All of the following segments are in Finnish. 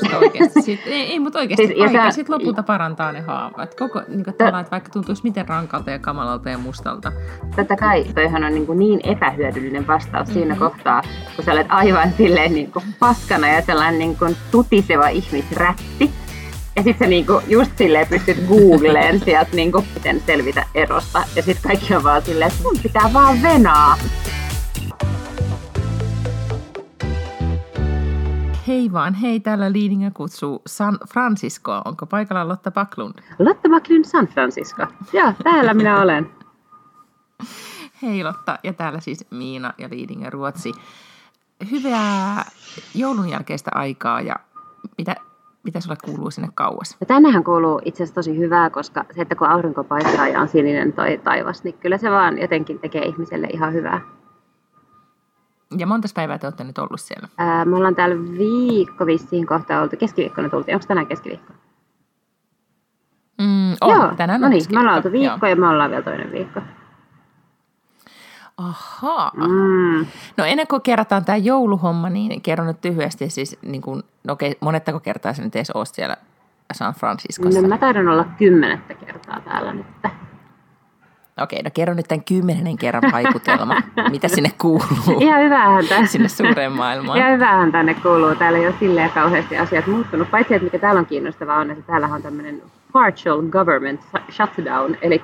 koska oikeasti, sit, ei, ei mutta oikeasti siis, aika sä... sitten lopulta parantaa ne haavat. Koko, niin kuin, Tö... että vaikka tuntuisi miten rankalta ja kamalalta ja mustalta. Totta kai, toihan on niin, kuin niin epähyödyllinen vastaus mm-hmm. siinä kohtaa, kun sä olet aivan silleen niin kuin paskana ja sellainen niin kuin tutiseva ihmisrätti. Ja sitten sä niinku just silleen pystyt googleen sieltä niinku, miten selvitä erosta. Ja sitten kaikki on vaan silleen, että sun pitää vaan venaa. Hei vaan, hei, täällä Liidingä kutsuu San Francisco. Onko paikalla Lotta Backlund? Lotta Backlund San Francisco. Joo, täällä minä olen. Hei Lotta, ja täällä siis Miina ja Liidingä Ruotsi. Hyvää joulun jälkeistä aikaa ja mitä, mitä sulle kuuluu sinne kauas? Ja tännehän kuuluu itse asiassa tosi hyvää, koska se, että kun aurinko paistaa ja on sininen toi taivas, niin kyllä se vaan jotenkin tekee ihmiselle ihan hyvää. Ja monta päivää te olette nyt ollut siellä? Ää, me ollaan täällä viikko vissiin kohta oltu. Keskiviikkona tultiin. Onko tänään keskiviikko? Mm, on. Joo, tänään no niin, me ollaan oltu viikko Joo. ja me ollaan vielä toinen viikko. Ahaa. Mm. No ennen kuin kerrataan tämä jouluhomma, niin kerron nyt tyhjästi siis, niin kuin, no okei, monettako kertaa sä nyt edes oot siellä San Franciscossa? No mä taidan olla kymmenettä kertaa täällä nyt. Okei, no kerro nyt tämän kymmenen kerran vaikutelma. Mitä sinne kuuluu? Ihan hyvähän tänne. Sinne suureen maailmaan. Ihan hyvähän tänne kuuluu. Täällä ei ole silleen kauheasti asiat muuttunut. Paitsi, että mikä täällä on kiinnostavaa on, että täällä on tämmöinen partial government shutdown. Eli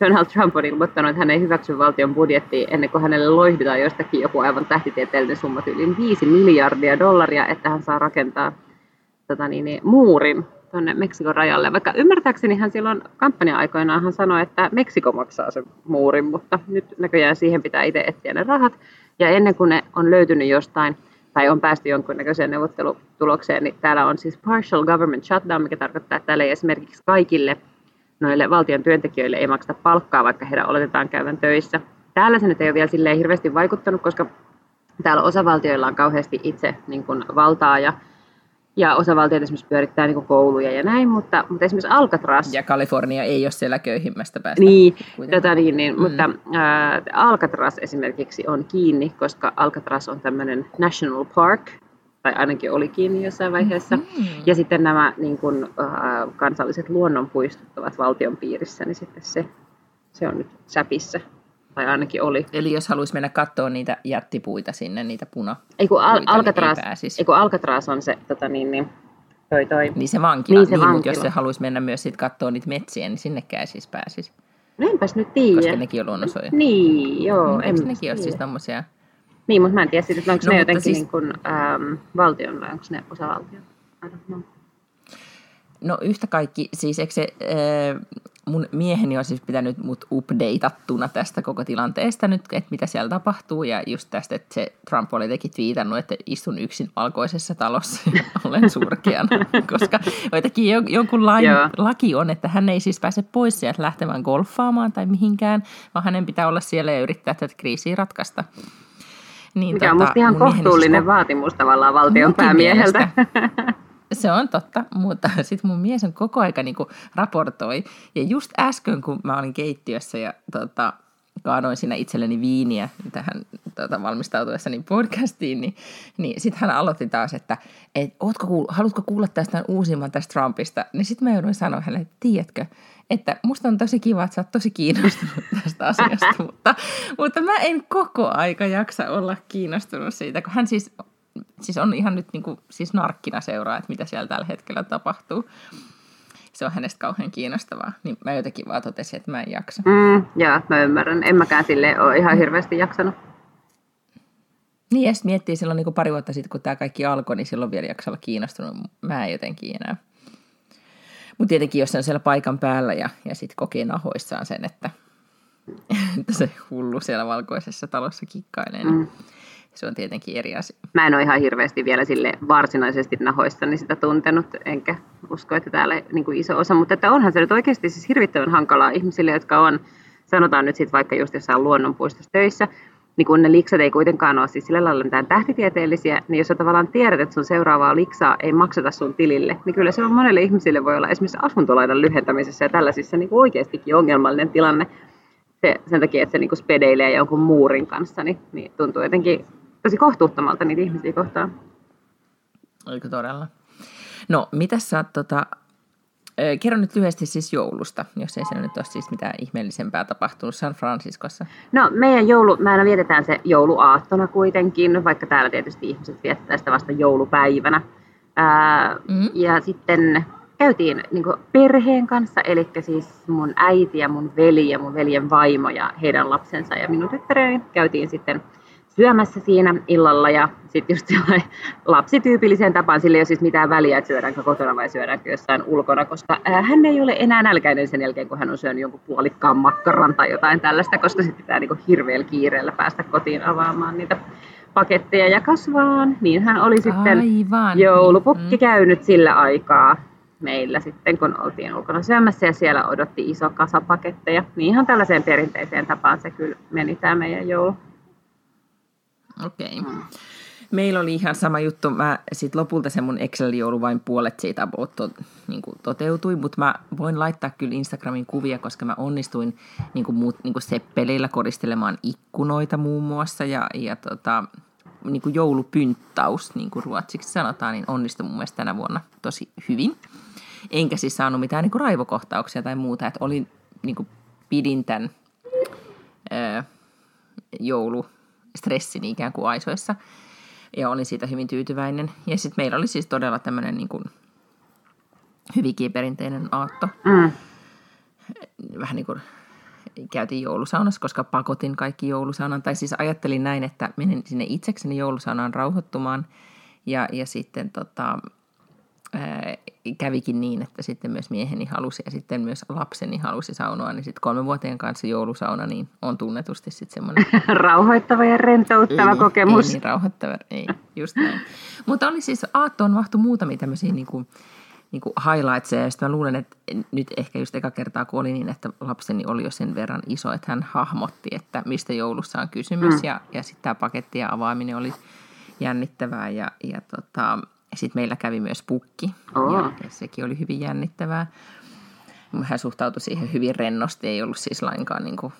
Donald Trump on ilmoittanut, että hän ei hyväksy valtion budjettia ennen kuin hänelle loihditaan jostakin joku aivan tähtitieteellinen summa yli 5 miljardia dollaria, että hän saa rakentaa tota niin, niin, muurin tuonne Meksikon rajalle. Vaikka ymmärtääkseni hän silloin kampanja-aikoinaan hän sanoi, että Meksiko maksaa sen muurin, mutta nyt näköjään siihen pitää itse etsiä ne rahat. Ja ennen kuin ne on löytynyt jostain, tai on päästy jonkunnäköiseen neuvottelutulokseen, niin täällä on siis partial government shutdown, mikä tarkoittaa, että täällä ei esimerkiksi kaikille noille valtion työntekijöille ei makseta palkkaa, vaikka heidän oletetaan käyvän töissä. Täällä se nyt ei ole vielä silleen hirveästi vaikuttanut, koska täällä osavaltioilla on kauheasti itse niin kuin, valtaa ja ja osavaltiot esimerkiksi pyörittää niin kouluja ja näin, mutta, mutta esimerkiksi Alcatraz... Ja Kalifornia ei ole siellä köyhimmästä päästä. Niin, tota niin, niin mm. mutta äh, Alcatraz esimerkiksi on kiinni, koska Alcatraz on tämmöinen national park, tai ainakin oli kiinni jossain vaiheessa. Mm-hmm. Ja sitten nämä niin kuin, äh, kansalliset luonnonpuistot ovat valtion piirissä, niin sitten se, se on nyt säpissä tai ainakin oli. Eli jos haluaisi mennä katsoa niitä jättipuita sinne, niitä puna. Ei kun Al- Alcatraz, niin ei kun Alcatraz on se, tota niin, niin, toi, toi. Niin se vankila, niin, se niin, vankila. mutta jos se haluaisi mennä myös sit katsoa niitä metsiä, niin sinnekään siis pääsisi. No enpäs nyt tiedä. Koska nekin on luonnonsoja. Niin, joo. Niin, eikö nekin ole siis tommosia? Niin, mutta mä en tiedä että onko no, ne jotenkin siis... niin kuin, ähm, valtion vai onko ne osavaltion. No yhtä kaikki, siis eikö se, äh, mun mieheni on siis pitänyt mut updateattuna tästä koko tilanteesta nyt, että mitä siellä tapahtuu. Ja just tästä, että se Trump oli teki twiitannut, että istun yksin valkoisessa talossa ja olen surkeana. Koska jotenkin jonkun lain, laki on, että hän ei siis pääse pois sieltä lähtemään golfaamaan tai mihinkään, vaan hänen pitää olla siellä ja yrittää tätä kriisiä ratkaista. Niin, Mikä tota, on musta ihan kohtuullinen siis... vaatimus tavallaan valtion päämieheltä. Se on totta, mutta sitten mun mies on koko aika niinku raportoi. Ja just äsken, kun mä olin keittiössä ja tota, kaadoin siinä itselleni viiniä tähän tota, valmistautuessani podcastiin, niin, niin sitten hän aloitti taas, että et, ootko kuul- haluatko kuulla tästä uusimman tästä Trumpista? Niin sitten mä jouduin sanoa hänelle, että tiedätkö, että musta on tosi kiva, että sä oot tosi kiinnostunut tästä asiasta, mutta, mutta mä en koko aika jaksa olla kiinnostunut siitä, kun hän siis siis on ihan nyt niin kuin, siis narkkina seuraa, että mitä siellä tällä hetkellä tapahtuu. Se on hänestä kauhean kiinnostavaa. Niin mä jotenkin vaan totesin, että mä en jaksa. Mm, joo, mä ymmärrän. En mäkään sille ole ihan hirveästi jaksanut. Niin, ja miettii silloin niin kuin pari vuotta sitten, kun tämä kaikki alkoi, niin silloin vielä jaksa olla kiinnostunut. Mä en jotenkin enää. Mutta tietenkin, jos on siellä paikan päällä ja, ja sitten kokee nahoissaan sen, että, että se hullu siellä valkoisessa talossa kikkailee, niin mm se on tietenkin eri asia. Mä en ole ihan hirveästi vielä sille varsinaisesti nahoissani sitä tuntenut, enkä usko, että täällä niin kuin iso osa, mutta että onhan se nyt oikeasti siis hirvittävän hankalaa ihmisille, jotka on, sanotaan nyt sitten vaikka just jossain luonnonpuistossa töissä, niin kun ne liksat ei kuitenkaan ole siis sillä lailla mitään tähtitieteellisiä, niin jos sä tavallaan tiedät, että sun seuraavaa liksaa ei makseta sun tilille, niin kyllä se on monelle ihmisille voi olla esimerkiksi asuntolainan lyhentämisessä ja tällaisissa niin oikeastikin ongelmallinen tilanne. Se, sen takia, että se niin spedeilee jonkun muurin kanssa, niin, niin tuntuu jotenkin tosi kohtuuttomalta niitä ihmisiä kohtaan. Oliko todella? No, mitä sä oot, tota, kerro nyt lyhyesti siis joulusta, jos ei se nyt ole siis mitään ihmeellisempää tapahtunut San Franciscossa. No meidän joulu, mä aina vietetään se jouluaattona kuitenkin, vaikka täällä tietysti ihmiset viettää sitä vasta joulupäivänä. Ää, mm. Ja sitten käytiin niin perheen kanssa, eli siis mun äiti ja mun veli ja mun veljen vaimo ja heidän lapsensa ja minun tyttäreni käytiin sitten syömässä siinä illalla ja sitten just lapsityypilliseen tapaan, sille ei ole siis mitään väliä, että syödäänkö kotona vai syödäänkö jossain ulkona, koska hän ei ole enää nälkäinen sen jälkeen, kun hän on syönyt jonkun puolikkaan makkaran tai jotain tällaista, koska sitten pitää niin hirveällä kiireellä päästä kotiin avaamaan niitä paketteja ja kasvaan. Niin hän oli sitten Aivan. joulupukki mm. käynyt sillä aikaa meillä sitten, kun oltiin ulkona syömässä ja siellä odotti iso kasa paketteja. Niin ihan tällaiseen perinteiseen tapaan se kyllä meni tämä meidän joulu. Okei. Okay. Mm. Meillä oli ihan sama juttu. Mä sit lopulta se mun Excel-joulu vain puolet siitä to, niin toteutui, mutta mä voin laittaa kyllä Instagramin kuvia, koska mä onnistuin niin kuin muut, niin kuin seppeleillä koristelemaan ikkunoita muun muassa ja, ja tota, niin kuin joulupynttaus, niin kuin ruotsiksi sanotaan, niin onnistui mun mielestä tänä vuonna tosi hyvin. Enkä siis saanut mitään niin kuin raivokohtauksia tai muuta, että olin, niin kuin pidin tämän ää, joulu stressin ikään kuin aisoissa. Ja olin siitä hyvin tyytyväinen. Ja sitten meillä oli siis todella tämmöinen niin kuin hyvinkin perinteinen aatto. Mm. Vähän niin kuin käytiin joulusaunassa, koska pakotin kaikki joulusaunan. Tai siis ajattelin näin, että menen sinne itsekseni joulusaunaan rauhoittumaan. Ja, ja sitten tota, ää, kävikin niin, että sitten myös mieheni halusi ja sitten myös lapseni halusi saunoa, niin sitten kolmen vuoteen kanssa joulusauna niin on tunnetusti sitten semmoinen... rauhoittava ja rentouttava ei, kokemus. Ei niin rauhoittava, ei, just näin. Mutta oli siis, aattoon mahtu muutamia tämmöisiä niin kuin, niin kuin highlightseja, ja sitten mä luulen, että nyt ehkä just eka kertaa, kun oli niin, että lapseni oli jo sen verran iso, että hän hahmotti, että mistä joulussa on kysymys, mm. ja, ja sitten tämä pakettien avaaminen oli jännittävää, ja, ja tota, sitten meillä kävi myös pukki, oh. ja, ja sekin oli hyvin jännittävää. Hän suhtautui siihen hyvin rennosti, ei ollut siis lainkaan niin kuin,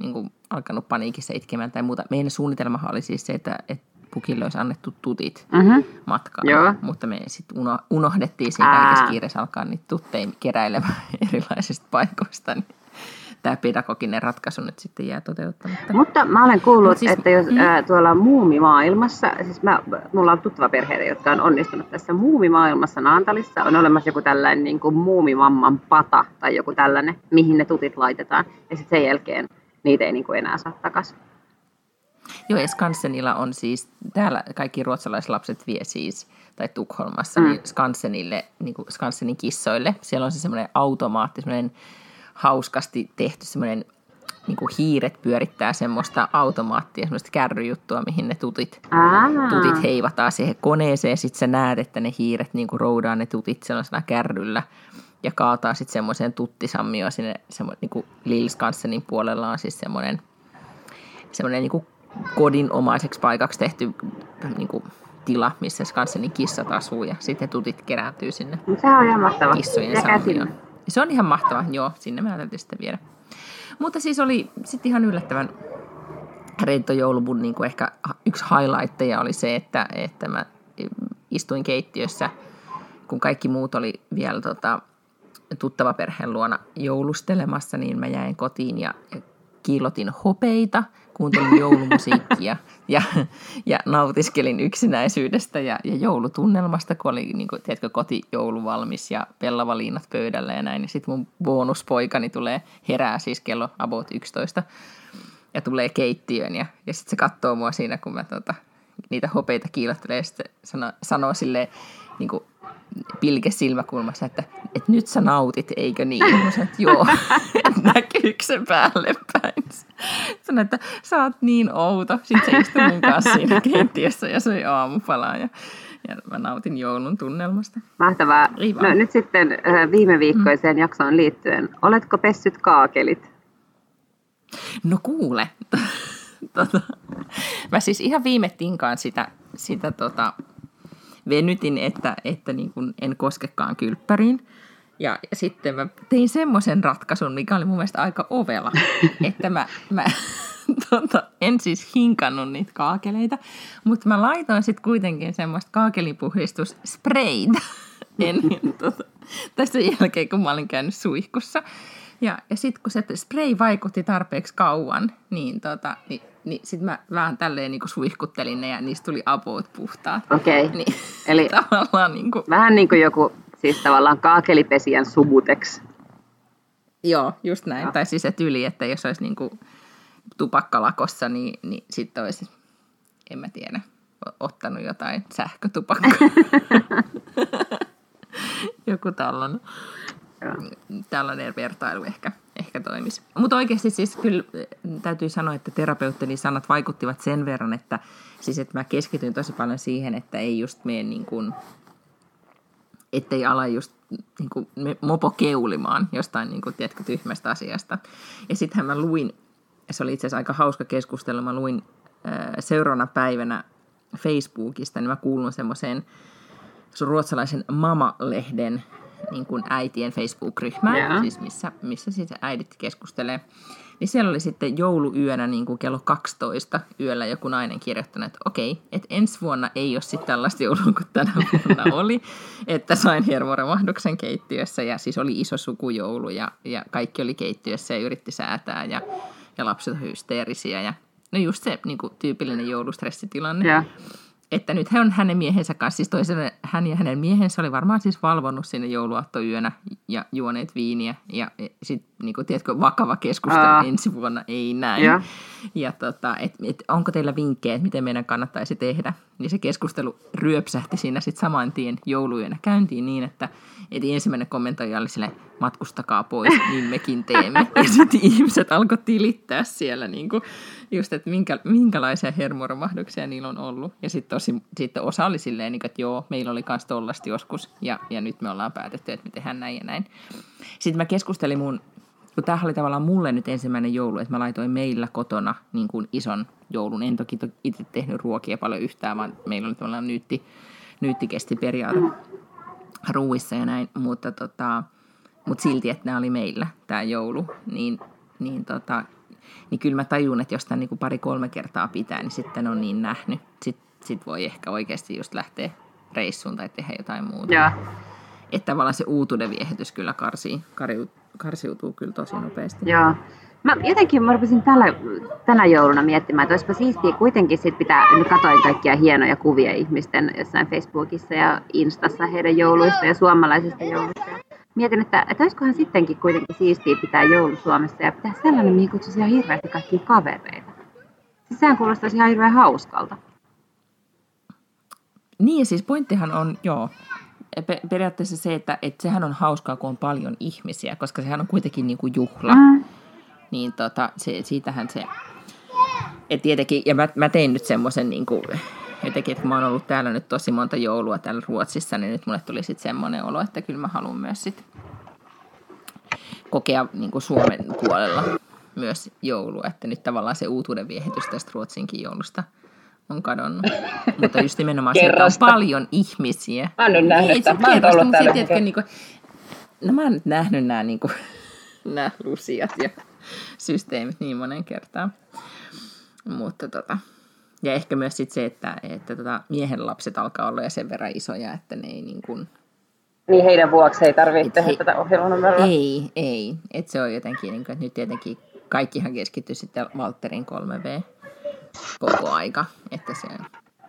niin kuin alkanut paniikissa itkemään tai muuta. Meidän suunnitelmahan oli siis se, että, että pukille olisi annettu tutit mm-hmm. matkaan, Joo. mutta me sitten uno, unohdettiin siinä kaikessa kiireessä alkaa niitä tutteja keräilemään erilaisista paikoista. Niin tämä pedagoginen ratkaisu nyt sitten jää toteuttamatta. Mutta mä olen kuullut, siis, että jos mm. ää, tuolla muumimaailmassa, siis mä, mulla on tuttava perheitä, jotka on onnistunut tässä muumimaailmassa Naantalissa, on olemassa joku tällainen niin kuin muumimamman pata tai joku tällainen, mihin ne tutit laitetaan, ja sitten sen jälkeen niitä ei niin kuin enää saa takaisin. Joo, ja Skansenilla on siis, täällä kaikki ruotsalaislapset vie siis, tai Tukholmassa, mm. niin Skansenille, niin kuin Skansenin kissoille. Siellä on se semmoinen automaatti, semmoinen hauskasti tehty semmoinen niin kuin hiiret pyörittää semmoista automaattia, semmoista kärryjuttua, mihin ne tutit, tutit heivataan siihen koneeseen. Sitten sä näet, että ne hiiret niin kuin roudaa ne tutit sellaisella kärryllä ja kaataa sitten semmoiseen tuttisammioon sinne, semmoinen, niin kuin Lils puolella on siis semmoinen, semmoinen niin kuin kodinomaiseksi paikaksi tehty niin kuin tila, missä Skansenin kissat asuu ja sitten tutit kerääntyy sinne Se on kissojen sammioon. Se on ihan mahtavaa, joo, sinne mä ajattelin sitten viedä. Mutta siis oli sitten ihan yllättävän rento joulumun niin kuin ehkä yksi highlightteja oli se, että, että mä istuin keittiössä, kun kaikki muut oli vielä tota, tuttava perheen luona joulustelemassa, niin mä jäin kotiin ja, ja kiilotin hopeita – kuuntelin joulumusiikkia ja, ja nautiskelin yksinäisyydestä ja, ja joulutunnelmasta, kun oli niin kuin, tiedätkö, kotijoulu valmis ja pellavaliinat pöydällä ja näin. Ja sitten mun bonuspoikani tulee, herää siis kello about 11 ja tulee keittiöön ja, ja sitten se katsoo mua siinä, kun mä tota, niitä hopeita kiilottelen ja sitten sano, sanoo silleen niin kuin pilke silmäkulmassa, että, että nyt sä nautit, eikö niin? Mä sanoin, että joo, näkyykö se päälle päin? Sanoin, että sä oot niin outo. Sitten se istui mun kanssa siinä keittiössä ja söi aamupalaa ja, ja mä nautin joulun tunnelmasta. Mahtavaa. No nyt sitten äh, viime viikkoiseen mm. jaksoon liittyen. Oletko pessyt kaakelit? No kuule, tota, mä siis ihan viime tinkaan sitä, sitä tota, venytin, että, että niin kuin en koskekaan kylppäriin. Ja, sitten mä tein semmoisen ratkaisun, mikä oli mun mielestä aika ovela, että mä, mä tota, en siis hinkannut niitä kaakeleita, mutta mä laitoin sitten kuitenkin semmoista kaakelipuhdistusspreitä ennen tota, tästä jälkeen, kun mä olin käynyt suihkussa. Ja, ja sitten kun se spray vaikutti tarpeeksi kauan, niin, tota, niin, niin sitten mä vähän tälleen niin suihkuttelin ne ja niistä tuli apoot puhtaat. Okei. Okay. Niin, Eli tavallaan niin kuin, vähän niin kuin joku, siis tavallaan kaakelipesijän subutex. joo, just näin. Ja. Tai siis se tyli, että jos olisi niin kuin tupakkalakossa, niin, niin sitten olisi, en mä tiedä, ottanut jotain sähkötupakkaa. Joku tällainen. Tällainen vertailu ehkä, ehkä toimisi. Mutta oikeasti siis kyllä eh, täytyy sanoa, että terapeuttini sanat vaikuttivat sen verran, että, siis että mä keskityin tosi paljon siihen, että ei just mene niin kuin, ettei ala just niin kuin mopo keulimaan jostain niin kuin, tiedätkö, tyhmästä asiasta. Ja sittenhän mä luin, se oli itse asiassa aika hauska keskustelu, mä luin äh, seuraavana päivänä Facebookista, niin mä kuulun semmoiseen ruotsalaisen Mama-lehden niin kuin äitien Facebook-ryhmään, Jaa. siis missä, missä siis äidit keskustelee. Niin siellä oli sitten jouluyönä niin kuin kello 12 yöllä joku nainen kirjoittanut, että okei, että ensi vuonna ei ole sitten tällaista joulua kuin tänä vuonna oli, että sain hermorevahduksen keittiössä ja siis oli iso sukujoulu ja, ja kaikki oli keittiössä ja yritti säätää ja, ja lapset hysteerisiä ja no just se niin kuin tyypillinen joulustressitilanne Joo. Että nyt hän on hänen miehensä kanssa, siis toiselle, hän ja hänen miehensä oli varmaan siis valvonnut sinne jouluaattoyönä ja juoneet viiniä. Ja sitten, niin kuin, tiedätkö, vakava keskustelu Aa. ensi vuonna, ei näin. Joo. Ja tota, et, et, onko teillä vinkkejä, että miten meidän kannattaisi tehdä? Niin se keskustelu ryöpsähti siinä sitten saman tien jouluyönä käyntiin niin, että et ensimmäinen kommentoija oli sille matkustakaa pois, niin mekin teemme. Ja sitten ihmiset alkoi tilittää siellä niin kuin, just, että minkä, minkälaisia hermoromahduksia niillä on ollut. Ja sitten sitten osa oli silleen, niin kuin, että joo, meillä oli kans tollasta joskus, ja, ja nyt me ollaan päätetty, että me tehdään näin ja näin. Sitten mä keskustelin mun, kun tämähän oli tavallaan mulle nyt ensimmäinen joulu, että mä laitoin meillä kotona niin kuin ison joulun. En toki to- itse tehnyt ruokia paljon yhtään, vaan meillä oli tavallaan nyytti, nyyttikesti periaate ruuissa ja näin, mutta tota, mut silti, että nämä oli meillä, tämä joulu, niin, niin, tota, niin kyllä mä tajun, että jos tämän niin pari-kolme kertaa pitää, niin sitten on niin nähnyt. Sitten sit voi ehkä oikeasti just lähteä reissuun tai tehdä jotain muuta. Joo. Että tavallaan se uutuuden viehätys kyllä karsii, karju, karsiutuu kyllä tosi nopeasti. Joo. Mä jotenkin mä rupesin tällä, tänä jouluna miettimään, että olisipa siistiä kuitenkin sit pitää, nyt katoin kaikkia hienoja kuvia ihmisten jossain Facebookissa ja Instassa heidän jouluista ja suomalaisista jouluista. Mietin, että, että olisikohan sittenkin kuitenkin siistiä pitää joulu Suomessa ja pitää sellainen, mihin kutsuisi ihan hirveästi kaikkia kavereita. Siis sehän kuulostaisi ihan hirveän hauskalta. Niin ja siis pointtihan on, joo, pe- periaatteessa se, että, että sehän on hauskaa, kun on paljon ihmisiä, koska sehän on kuitenkin niin kuin juhla. Mm. Niin tota, se, siitähän se... Et tietenkin, ja mä, mä tein nyt semmoisen niin kuin, jotenkin, että mä oon ollut täällä nyt tosi monta joulua täällä Ruotsissa, niin nyt mulle tuli sitten semmoinen olo, että kyllä mä haluan myös sit kokea niin kuin Suomen puolella myös joulua, että nyt tavallaan se uutuuden viehitys tästä Ruotsinkin joulusta on kadonnut. Mutta just nimenomaan se, että on paljon ihmisiä. Mä en ole nähnyt Ei, Mä oon ollut täällä tiedätkö, niin kuin, no mä oon nyt nähnyt nämä, niin kuin, nämä lusiat ja systeemit niin monen kertaan. Mutta tota, ja ehkä myös sit se, että, että tota, miehen lapset alkaa olla jo sen verran isoja, että ne ei niin kuin, Niin heidän vuoksi ei tarvitse tehdä he- tätä ohjelmanumeroa. ei, ei. Että se on jotenkin, niin kuin, että nyt tietenkin kaikkihan keskittyy sitten Valterin 3V koko aika. Että se,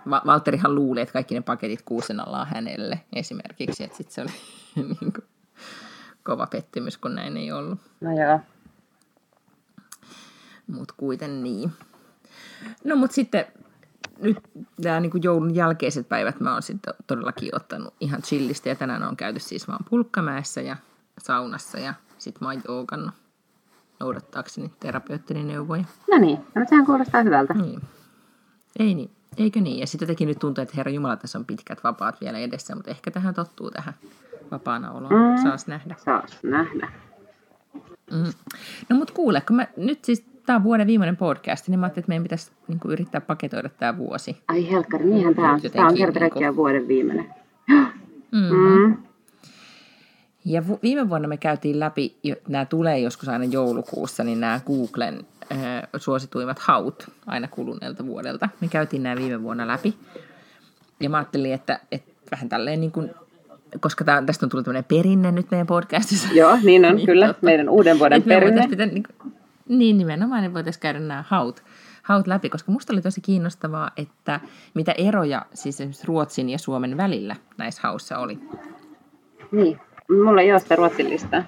Va- Valterihan luuli, että kaikki ne paketit kuusenallaan hänelle esimerkiksi, että sitten se oli niin kuin, kova pettymys, kun näin ei ollut. No joo. Mutta kuiten niin. No mutta sitten nyt nämä niin joulun jälkeiset päivät mä oon sitten todellakin ottanut ihan chillistä ja tänään on käyty siis vaan pulkkamäessä ja saunassa ja sitten mä oon joogannut noudattaakseni terapeuttini neuvoja. No niin, no, sehän kuulostaa hyvältä. Niin. Ei niin. Eikö niin? Ja sitten jotenkin nyt tuntuu, että Herra Jumala, tässä on pitkät vapaat vielä edessä, mutta ehkä tähän tottuu tähän vapaana oloon. Mm. Mm. Saas nähdä. Saas nähdä. Mm. No mutta kuule, kun mä nyt siis, tämä on vuoden viimeinen podcast, niin mä ajattelin, että meidän pitäisi niin kuin, yrittää paketoida tämä vuosi. Ai helkkari, niinhän tämä on. Tämä on kerta kaikkiaan niinku- vuoden viimeinen. Mm. Mm. Ja vu- viime vuonna me käytiin läpi, nämä tulee joskus aina joulukuussa, niin nämä Googlen äh, suosituimmat haut aina kuluneelta vuodelta. Me käytiin nämä viime vuonna läpi. Ja mä ajattelin, että, että vähän tälleen niin kuin koska tää, tästä on tullut tämmöinen perinne nyt meidän podcastissa. Joo, niin on Niin, kyllä. totta. Meidän uuden vuoden Et perinne. pitää, niin, niin nimenomaan, niin voitaisiin käydä nämä haut, haut läpi, koska musta oli tosi kiinnostavaa, että mitä eroja siis esimerkiksi Ruotsin ja Suomen välillä näissä haussa oli. Niin. Mulla ei ole sitä ruotsin listaa.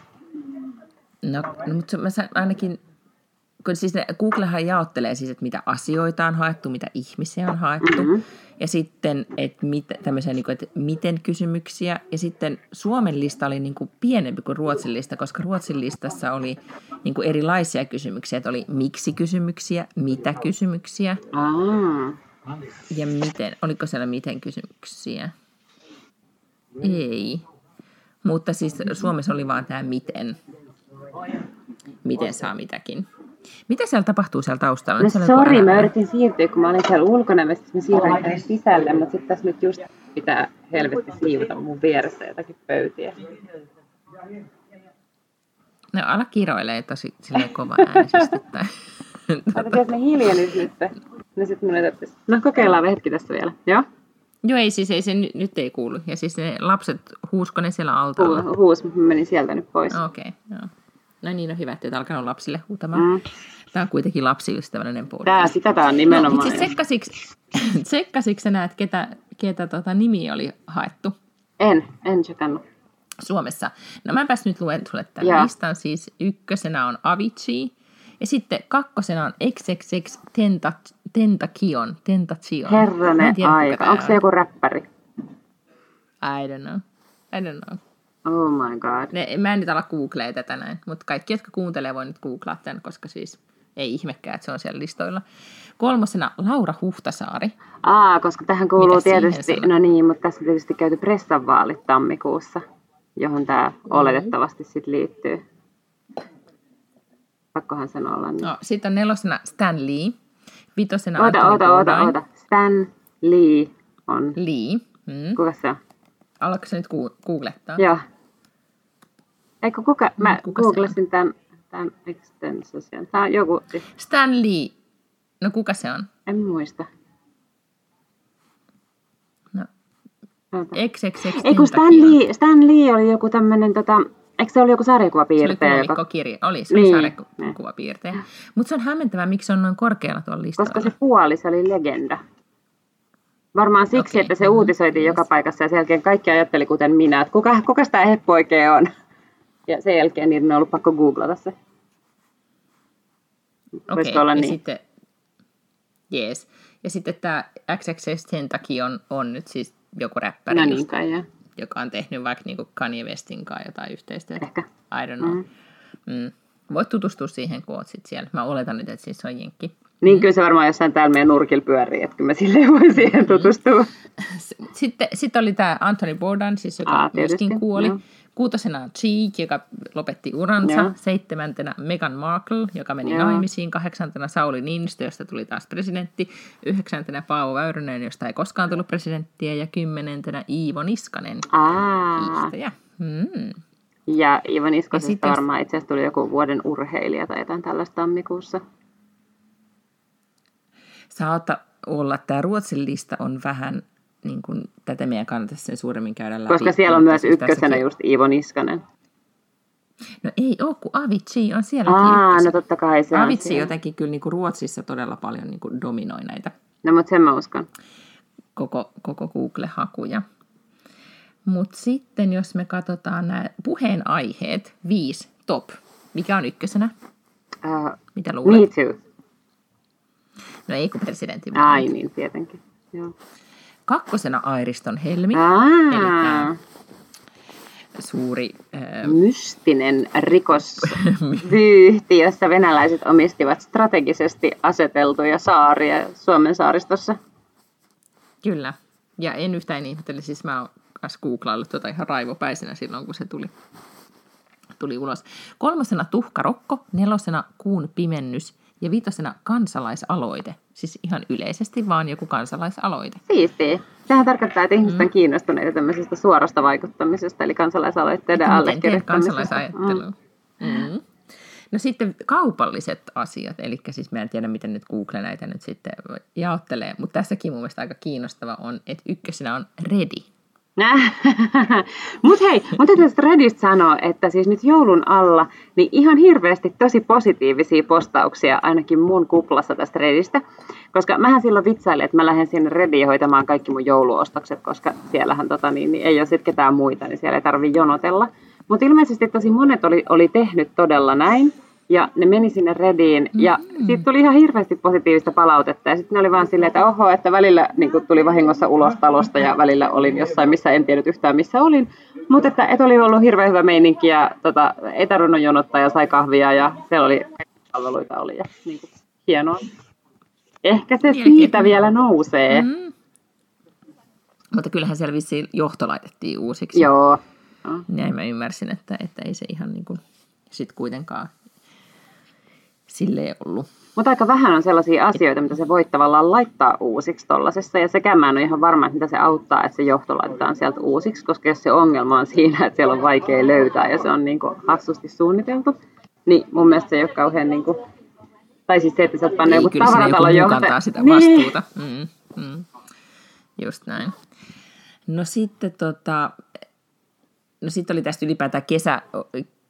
No, no mutta mä ainakin, kun siis ne, Googlehan jaottelee siis, että mitä asioita on haettu, mitä ihmisiä on haettu, Mhm. Ja sitten, että, mit, tämmöisiä, niin kuin, että miten kysymyksiä, ja sitten Suomen lista oli niin kuin pienempi kuin Ruotsin lista, koska Ruotsin listassa oli niin kuin erilaisia kysymyksiä, että oli miksi kysymyksiä, mitä kysymyksiä, ja miten, oliko siellä miten kysymyksiä? Ei. Mutta siis Suomessa oli vaan tämä miten. Miten saa mitäkin. Mitä siellä tapahtuu siellä taustalla? No sori, mä yritin siirtyä, kun mä olin siellä ulkona, mä, mä siirryin tänne sisälle, mutta sitten tässä nyt just pitää helvetti siivota mun vieressä jotakin pöytiä. No ala kiroilee tosi silleen kova äänisesti. Tai... Ota, jos me hiljennys nyt. No sit mun ei. No kokeillaan hetki tässä vielä. Joo? Joo, ei siis ei se nyt, nyt ei kuulu. Ja siis ne lapset, huusko ne siellä altaalla? Hu- huus, mä menin sieltä nyt pois. Okei, okay, joo. No niin, on hyvä, että et alkanut lapsille huutamaan. Mm. Tämä on kuitenkin lapsiystävällinen podcast. Tää, sitä tää on No, nimenomaan. mutta siis tsekkasiksi, tsekkasiksi sä näet, ketä, ketä tota nimi oli haettu En, en tsekannut. Suomessa? No mä nyt luen sulle tämän Joo. listan. Siis ykkösenä on Avicii ja sitten kakkosena on XXX Tenta, Tentacion. Tentacion. Mä en Herranen tiedä, aika. Onko se joku räppäri? I don't know. I don't know. Oh my god. Ne, mä en nyt ala googlee tätä näin, mutta kaikki, jotka kuuntelee, voi nyt googlaa tämän, koska siis ei ihmekään, että se on siellä listoilla. Kolmosena Laura Huhtasaari. Aa, koska tähän kuuluu Mitä tietysti, no niin, mutta tässä on tietysti käyty pressanvaalit tammikuussa, johon tämä oletettavasti sitten liittyy. Pakkohan sen olla. Niin. No, sitten on nelosena Stan Lee. Vitosena Oota, oota, oota, oota. Stan Lee on. Lee. Hmm. Kuka se on? Alatko sä nyt googlettaa? Joo. Eikö kuka? Mä kuka googlasin tämän, tämän extensosion. Tämä on joku, Stan Lee. No kuka se on? en muista. No. XXX Ei kun Stan. Lee, Stan Lee oli joku tämmönen, tota, eikö se oli joku Se oli? Joka, komikkokirja. Oli, se oli Niin. sarjakuvapiirtejä. Mutta se on hämmentävää, miksi se on noin korkealla tuolla listalla. koska se kuoli, se oli legenda. Varmaan siksi, Okei. että se uutisoitiin Yes. joka paikassa ja sen jälkeen kaikki ajatteli kuten minä, että kuka, kuka tämä heppu oikein on. Ja sen jälkeen niiden on ollut pakko googlata se. Okei, olla ja niin? sitten, yes. Ja sitten tämä XXX Tentacion on nyt siis joku räppäri, No just, niin kai, ja. joka on tehnyt vaikka niinku Kanye Westin kanssa jotain yhteistyötä. ehkä. I don't know. Mm. Mm. Voit tutustua siihen, kun oot sit siellä. Mä oletan nyt, että siis se on jenkki. Niin kyllä se varmaan jossain täällä meidän nurkilla pyörii, että kyllä mä silleen voin siihen tutustua. Sitten, sitten oli tämä Anthony Bourdain, siis joka Aa, myöskin kuoli. joo. Kuutosena Cheek, joka lopetti uransa. Joo. Seitsemäntenä Meghan Markle, joka meni Joo. naimisiin. Kahdeksantena Sauli Niinistö, josta tuli taas presidentti. Yhdeksäntenä Paavo Väyrynen, josta ei koskaan tullut presidenttiä. Ja kymmenentenä Iivo Niskanen, Aa, hiihtäjä. Mm. ja Ivo Ja Niskosesta sit jos- varmaan itse asiassa tuli joku vuoden urheilija tai jotain tällaista tammikuussa. Saata olla, että tämä Ruotsin lista on vähän, niin kuin, tätä meidän kannattaisi sen suuremmin käydä läpi. Koska siellä on myös ykkösenä tässäkin- just Iivo Niskanen. No ei ole, kun Avicii on sielläkin Aa, no totta kai se on Avitsi siellä. jotenkin kyllä niin kuin Ruotsissa todella paljon niin kuin dominoi näitä No mutta sen mä uskon. koko, koko Google-hakuja. Mutta sitten jos me katsotaan nämä puheenaiheet, viisi top, mikä on ykkösenä? Uh, Mitä me luulet? too. No ei kun presidentin Ai niin, tietenkin. Joo. Kakkosena Airiston Helmi, Aa, eli tämä suuri... Äh, mystinen rikosvyyhti, jossa venäläiset omistivat strategisesti aseteltuja saaria Suomen saaristossa. Kyllä. Ja en yhtään ihmettele, siis mä oon kanssa googlaillut tota ihan raivopäisenä silloin, kun se tuli, tuli ulos. Kolmosena tuhkarokko, nelosena kuun pimennys ja viitosena kansalaisaloite. Siis ihan yleisesti vaan joku kansalaisaloite. Siistiä. Sehän tarkoittaa, että ihmiset on kiinnostuneita tämmöisestä suorasta vaikuttamisesta, eli kansalaisaloitteiden teet allekirjoittamisesta. kansalaisajattelua? Mm. No sitten kaupalliset asiat, eli siis mä en tiedä, miten nyt Google näitä nyt sitten jaottelee, mutta tässäkin mun mielestä aika kiinnostava on, että ykkösenä on ready. Mutta hei, mun täytyy Reddistä sanoa, että siis nyt joulun alla, niin ihan hirveästi tosi positiivisia postauksia ainakin mun kuplassa tästä Reddistä. Koska mähän silloin vitsailin, että mä lähden sinne Reddiin hoitamaan kaikki mun jouluostokset, koska siellähän tota, niin, niin ei ole sitten ketään muita, niin siellä ei tarvi jonotella. Mutta ilmeisesti tosi monet oli, oli tehnyt todella näin. Ja ne meni sinne Rediin ja mm. siitä tuli ihan hirveästi positiivista palautetta. Ja sitten ne oli vaan silleen, että oho, että välillä niin tuli vahingossa ulos talosta ja välillä olin jossain, missä en tiennyt yhtään missä olin. Mutta että, että oli ollut hirveän hyvä meininki ja tota, ei tarvinnut jonottaa ja sai kahvia ja siellä oli palveluita oli ja niin kuin, hienoa. Ehkä se siitä vielä nousee. Mm. Mutta kyllähän siellä vissiin johto laitettiin uusiksi. Joo. Näin mä ymmärsin, että, että ei se ihan niin kuin sit kuitenkaan silleen ollut. Mutta aika vähän on sellaisia asioita, mitä se voi tavallaan laittaa uusiksi tollasessa. Ja sekään mä en ole ihan varma, että mitä se auttaa, että se johto laitetaan sieltä uusiksi. Koska jos se ongelma on siinä, että siellä on vaikea löytää ja se on niin kuin hassusti suunniteltu, niin mun mielestä se ei ole kauhean... Niin kuin, tai siis se, että sä oot pannut joku tavaratalon johtaja. sitä niin. vastuuta. Mm, mm. Just näin. No sitten tota, no sitten oli tästä ylipäätään kesä,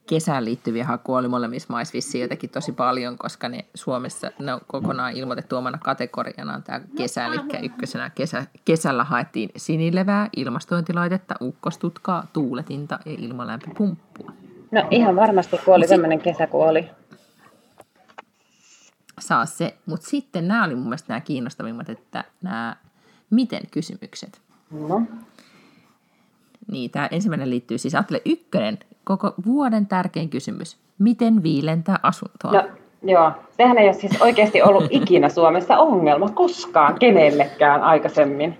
kesään liittyviä hakuja oli molemmissa maissa vissiin jotenkin tosi paljon, koska ne Suomessa ne on kokonaan ilmoitettu omana kategoriana on tämä kesä, eli ykkösenä kesä, kesällä haettiin sinilevää, ilmastointilaitetta, ukkostutkaa, tuuletinta ja ilmalämpöpumppua. No ihan varmasti, kun oli tämmöinen kesä, kun oli. Saa se, mutta sitten nämä oli mun mielestä nämä kiinnostavimmat, että nämä miten kysymykset. No. Niin, tämä ensimmäinen liittyy siis, ajattele ykkönen, koko vuoden tärkein kysymys. Miten viilentää asuntoa? No, joo. Sehän ei ole siis oikeasti ollut ikinä Suomessa ongelma koskaan kenellekään aikaisemmin.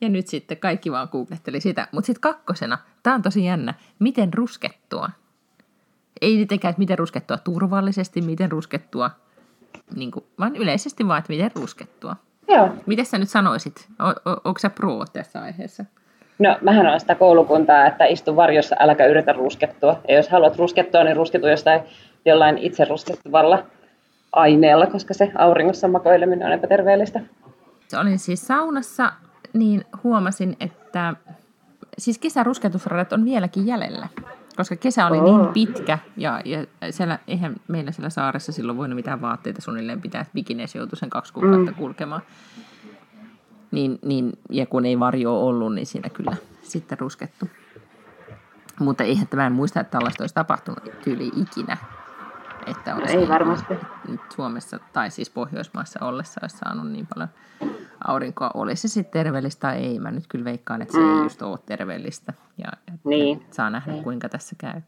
Ja nyt sitten kaikki vaan googletteli sitä. Mutta sitten kakkosena, tämä on tosi jännä, miten ruskettua? Ei tietenkään, että miten ruskettua turvallisesti, miten ruskettua, niin kuin, vaan yleisesti vaan, että miten ruskettua. Joo. Miten sä nyt sanoisit? O- o- onko sä pro tässä aiheessa? No, mähän olen sitä koulukuntaa, että istu varjossa, äläkä yritä ruskettua. Ja jos haluat ruskettua, niin rusketu jostain jollain itse ruskettavalla aineella, koska se auringossa makoileminen on epäterveellistä. Olin siis saunassa, niin huomasin, että siis kesärusketusradat on vieläkin jäljellä. Koska kesä oli niin oh. niin pitkä ja, ja siellä, eihän meillä siellä saaressa silloin voinut mitään vaatteita suunnilleen pitää, että bikineissä joutui sen kaksi kuukautta mm. kulkemaan niin, niin, ja kun ei varjo ollut, niin siinä kyllä sitten ruskettu. Mutta eihän tämä en muista, että tällaista olisi tapahtunut tyyli ikinä. Että olisi ei niin, varmasti. Nyt Suomessa tai siis Pohjoismaissa ollessa olisi saanut niin paljon aurinkoa. Olisi se sitten terveellistä tai ei. Mä nyt kyllä veikkaan, että se mm. ei just ole terveellistä. Ja, niin. Saa nähdä, niin. kuinka tässä käy.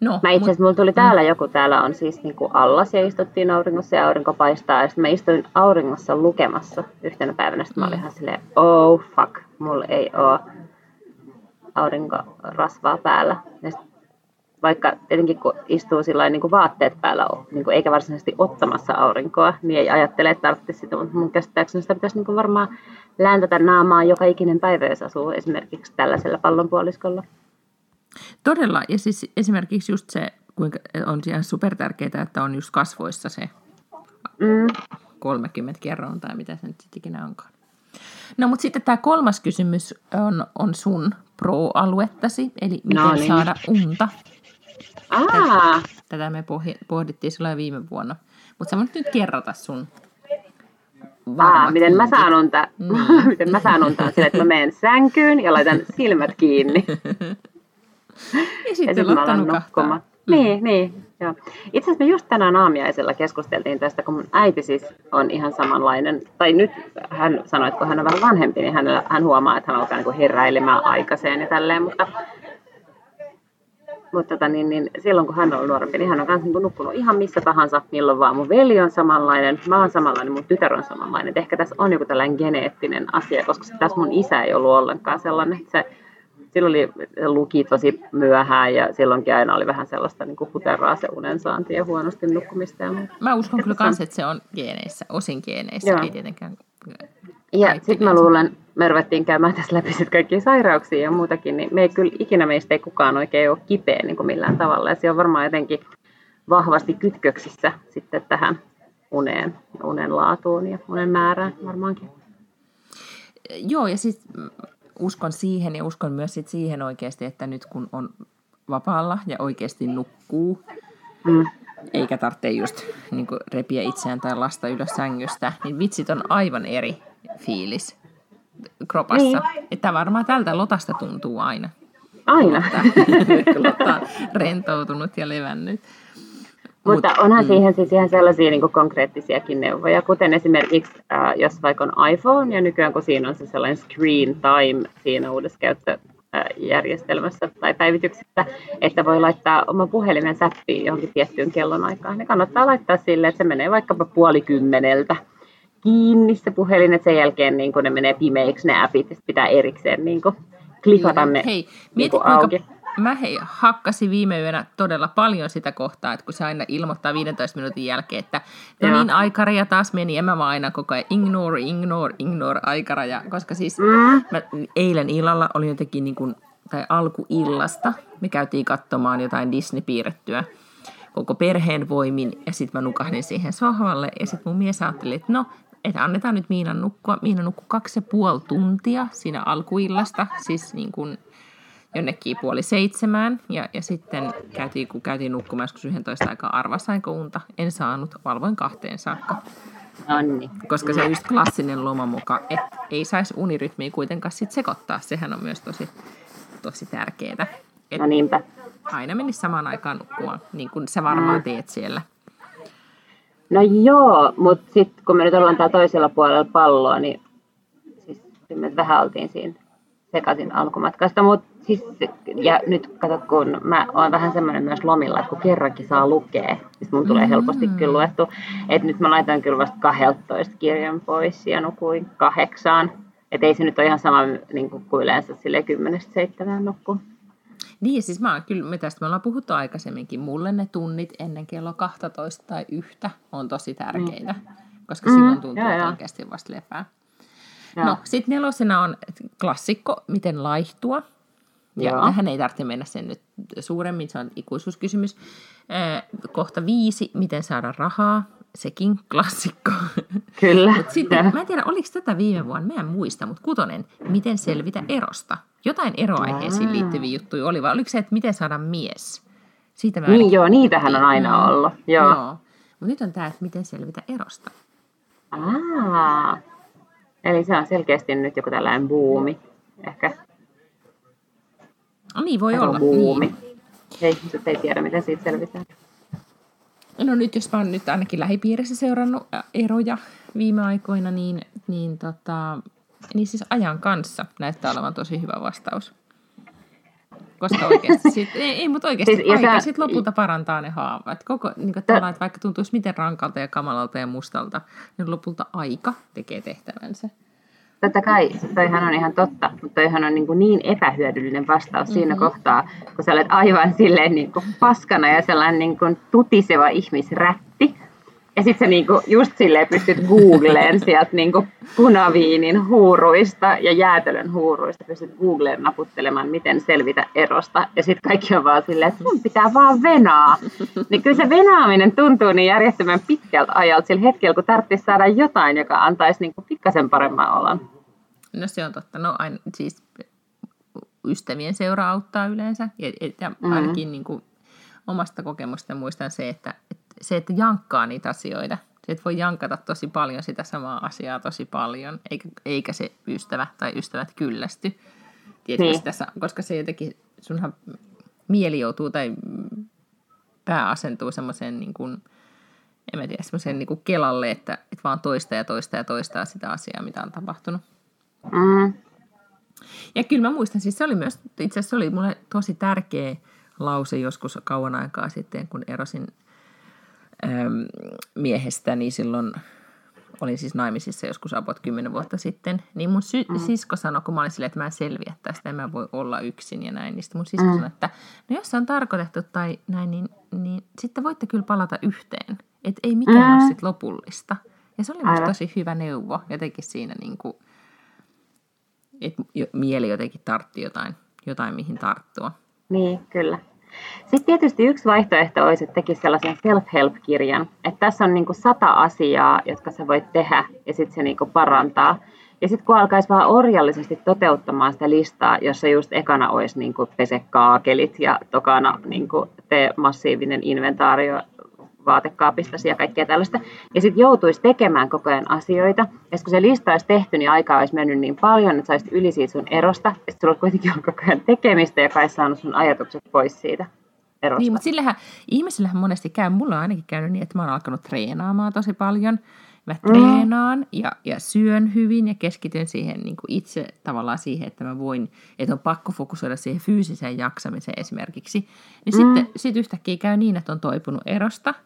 No, mä itse asiassa, mulla tuli täällä joku, täällä on siis niin kuin allas ja istuttiin auringossa ja aurinko paistaa. Ja sitten mä istuin auringossa lukemassa yhtenä päivänä. Sitten mä olin ihan silleen, oh fuck, mulla ei ole aurinkorasvaa päällä. Ja vaikka tietenkin kun istuu sillä niin kuin vaatteet päällä, niin kuin eikä varsinaisesti ottamassa aurinkoa, niin ei ajattele, että tarvitsisi sitä, mutta mun käsittääkseni sitä pitäisi niin kuin varmaan lääntätä naamaa joka ikinen päivä, jos asuu esimerkiksi tällaisella pallonpuoliskolla. Todella, ja siis esimerkiksi just se, kuinka on ihan super tärkeää, että on just kasvoissa se mm. 30 kerroin tai mitä se nyt sitten ikinä onkaan. No mutta sitten tämä kolmas kysymys on, on sun pro-aluettasi, eli miten no niin. saada unta. Aa. Tätä me pohdittiin silloin viime vuonna. Mutta sä nyt kerrota sun Aa, miten mä saan unta? Mm. miten mä saan unta? Sillä, että mä menen sänkyyn ja laitan silmät kiinni. Ja sitten nukahtaa. Mm. Niin, niin. Joo. Itse asiassa me just tänään aamiaisella keskusteltiin tästä, kun mun äiti siis on ihan samanlainen, tai nyt hän sanoi, että kun hän on vähän vanhempi, niin hän, hän huomaa, että hän alkaa niin heräilemään aikaiseen ja tälleen, mutta, mutta tota, niin, niin, silloin kun hän on nuorempi, niin hän on myös niin nukkunut ihan missä tahansa, milloin vaan. Mun veli on samanlainen, mä oon samanlainen, mun tytär on samanlainen. Et ehkä tässä on joku tällainen geneettinen asia, koska tässä mun isä ei ollut ollenkaan sellainen. Se, silloin oli, luki tosi myöhään ja silloinkin aina oli vähän sellaista niin huteraa se unensaanti ja huonosti nukkumista. Ja muuta. Mä uskon kyllä myös, että se on geeneissä, osin geeneissä, Joo. ei tietenkään ja sitten mä luulen, me ruvettiin käymään tässä läpi sit kaikkia sairauksia ja muutakin, niin me ei kyllä ikinä meistä ei kukaan oikein ole kipeä niin kuin millään tavalla. Ja se on varmaan jotenkin vahvasti kytköksissä sitten tähän uneen, unen laatuun ja unen määrään varmaankin. Joo, ja siis uskon siihen ja uskon myös sit siihen oikeasti, että nyt kun on vapaalla ja oikeasti nukkuu, mm. eikä tarvitse just niin repiä itseään tai lasta ylös sängystä, niin vitsit on aivan eri fiilis kropassa. Niin. Että varmaan tältä lotasta tuntuu aina. Aina. Kun on rentoutunut ja levännyt. Mutta Mut, onhan mm. siihen siis ihan sellaisia niin kuin konkreettisiakin neuvoja, kuten esimerkiksi, äh, jos vaikka on iPhone, ja nykyään kun siinä on se sellainen screen time siinä uudessa käyttöjärjestelmässä tai päivityksessä, että voi laittaa oma puhelimen säppiin johonkin tiettyyn kellonaikaan. Ne kannattaa laittaa sille, että se menee vaikkapa puoli kymmeneltä kiinni se puhelin, että sen jälkeen niin kun ne menee pimeiksi ne appit, pitää erikseen niin kuin, klikata ne Hei, mieti niin kuinka auki mä hei, hakkasin viime yönä todella paljon sitä kohtaa, että kun se aina ilmoittaa 15 minuutin jälkeen, että no niin, aikaraja taas meni, ja mä vaan aina koko ajan ignore, ignore, ignore aikaraja, koska siis mm. mä eilen illalla oli jotenkin niin kuin, tai alkuillasta, me käytiin katsomaan jotain Disney-piirrettyä koko perheen voimin, ja sitten mä nukahdin siihen sohvalle, ja sitten mun mies ajatteli, että no, että annetaan nyt Miinan nukkua. Miina nukkui kaksi ja puoli tuntia siinä alkuillasta, siis niin kuin jonnekin puoli seitsemään. Ja, ja sitten käytiin, kun käytiin nukkumaan joskus 11 aikaa arvasainko unta. En saanut, valvoin kahteen saakka. Nonni. Koska se on just klassinen lomamuka, että ei saisi unirytmiä kuitenkaan sit sekoittaa. Sehän on myös tosi, tosi tärkeää. No niinpä. Aina menisi samaan aikaan nukkumaan, niin kuin sä varmaan mm. teet siellä. No joo, mutta sitten kun me nyt ollaan täällä toisella puolella palloa, niin siis me vähän oltiin siinä sekaisin alkumatkasta, mutta siis, ja nyt kato, kun mä oon vähän semmoinen myös lomilla, että kun kerrankin saa lukea, siis mun tulee helposti mm. kyllä luettu, että nyt mä laitan kyllä vasta 12 kirjan pois ja nukuin kahdeksaan, että ei se nyt ole ihan sama niin kuin, kuin yleensä sille 10-7 nukkuu. Niin, siis mä kyllä, me tästä me ollaan puhuttu aikaisemminkin, mulle ne tunnit ennen kello 12 tai yhtä on tosi tärkeitä, mm. koska silloin mm, tuntuu, että oikeasti vasta lepää. Ja. No, sitten nelosena on klassikko, miten laihtua. Ja Joo. tähän ei tarvitse mennä sen nyt suuremmin, se on ikuisuuskysymys. kohta viisi, miten saada rahaa. Sekin klassikko. Kyllä. Mut sitten, mä en tiedä, oliko tätä viime vuonna, mä en muista, mutta kutonen, miten selvitä erosta. Jotain eroaiheisiin liittyviä juttuja oli, vai oliko se, että miten saada mies? Siitä mä niin joo, niitähän on aina ollut. Joo. joo. Mutta nyt on tämä, että miten selvitä erosta. Aa, Eli se on selkeästi nyt joku tällainen buumi, ehkä. No niin, voi olla. Buumi. Niin. Ei, ei tiedä, miten siitä selvitään. No nyt, jos mä oon nyt ainakin lähipiirissä seurannut eroja viime aikoina, niin, niin, tota, niin siis ajan kanssa näyttää olevan tosi hyvä vastaus. Koska oikeasti, sit, ei, ei mutta oikeasti siis, aika sä... sit lopulta parantaa ne haavat. Koko, niin kuin että vaikka tuntuisi miten rankalta ja kamalalta ja mustalta, niin lopulta aika tekee tehtävänsä. Totta kai, toihan on ihan totta, mutta toihan on niin, kuin niin epähyödyllinen vastaus mm-hmm. siinä kohtaa, kun sä olet aivan silleen niin kuin paskana ja sellainen niin kuin tutiseva ihmisrätti, ja sitten sä niinku just silleen pystyt googleen sieltä niinku punaviinin huuruista ja jäätelön huuruista, pystyt googleen naputtelemaan, miten selvitä erosta. Ja sitten kaikki on vaan silleen, että sun pitää vaan venaa. Niin kyllä se venaaminen tuntuu niin järjettömän pitkältä ajalta sillä hetkellä, kun tarvitsisi saada jotain, joka antaisi niinku pikkasen paremman olon. No se on totta. No aina, siis ystävien seura auttaa yleensä. Ja, ja mm-hmm. ainakin mm. niin kuin omasta kokemusta muistan se, että, että se, että jankkaa niitä asioita. Se, että voi jankata tosi paljon sitä samaa asiaa tosi paljon, eikä, eikä se ystävä tai ystävät kyllästy. Tietysti niin. tässä, koska se jotenkin, sunhan mieli joutuu tai pää asentuu semmoiseen niin kuin, en mä tiedä, semmoiseen niin kuin kelalle, että, että vaan toista ja toista ja toistaa sitä asiaa, mitä on tapahtunut. Mm. Ja kyllä mä muistan, siis se oli myös, itse asiassa oli mulle tosi tärkeä lause joskus kauan aikaa sitten, kun erosin Ähm, miehestä, niin silloin olin siis naimisissa joskus about kymmenen vuotta sitten, niin mun sy- mm. sisko sanoi, kun mä olin silleen, että mä en selviä tästä, en mä voi olla yksin ja näin, niin sitten mun sisko mm. sanoi, että no jos se on tarkoitettu tai näin, niin, niin sitten voitte kyllä palata yhteen, että ei mikään mm. ole sitten lopullista. Ja se oli musta tosi hyvä neuvo jotenkin siinä, niin kuin, että mieli jotenkin tartti jotain, jotain mihin tarttua. Niin, kyllä. Sitten tietysti yksi vaihtoehto olisi, että tekisi sellaisen self-help-kirjan, että tässä on niin kuin sata asiaa, jotka sä voit tehdä ja sitten se niin kuin parantaa. Ja sitten kun alkaisi vaan orjallisesti toteuttamaan sitä listaa, jossa just ekana olisi niin kuin pese kaakelit ja tokana niin kuin tee massiivinen inventaario vaatekaapistasi ja kaikkea tällaista. Ja sitten joutuisi tekemään koko ajan asioita. Ja kun se lista olisi tehty, niin aikaa olisi mennyt niin paljon, että saisit yli siitä sun erosta. Ja sitten sulla kuitenkin ollut koko ajan tekemistä, joka olisi saanut sun ajatukset pois siitä erosta. Niin, mutta sillähän, ihmisillähän monesti käy, mulla on ainakin käynyt niin, että mä oon alkanut treenaamaan tosi paljon. Mä mm. treenaan ja, ja syön hyvin ja keskityn siihen niin kuin itse tavallaan siihen, että mä voin, että on pakko fokusoida siihen fyysiseen jaksamiseen esimerkiksi. Niin mm. sitten sit yhtäkkiä käy niin, että on toipunut erosta –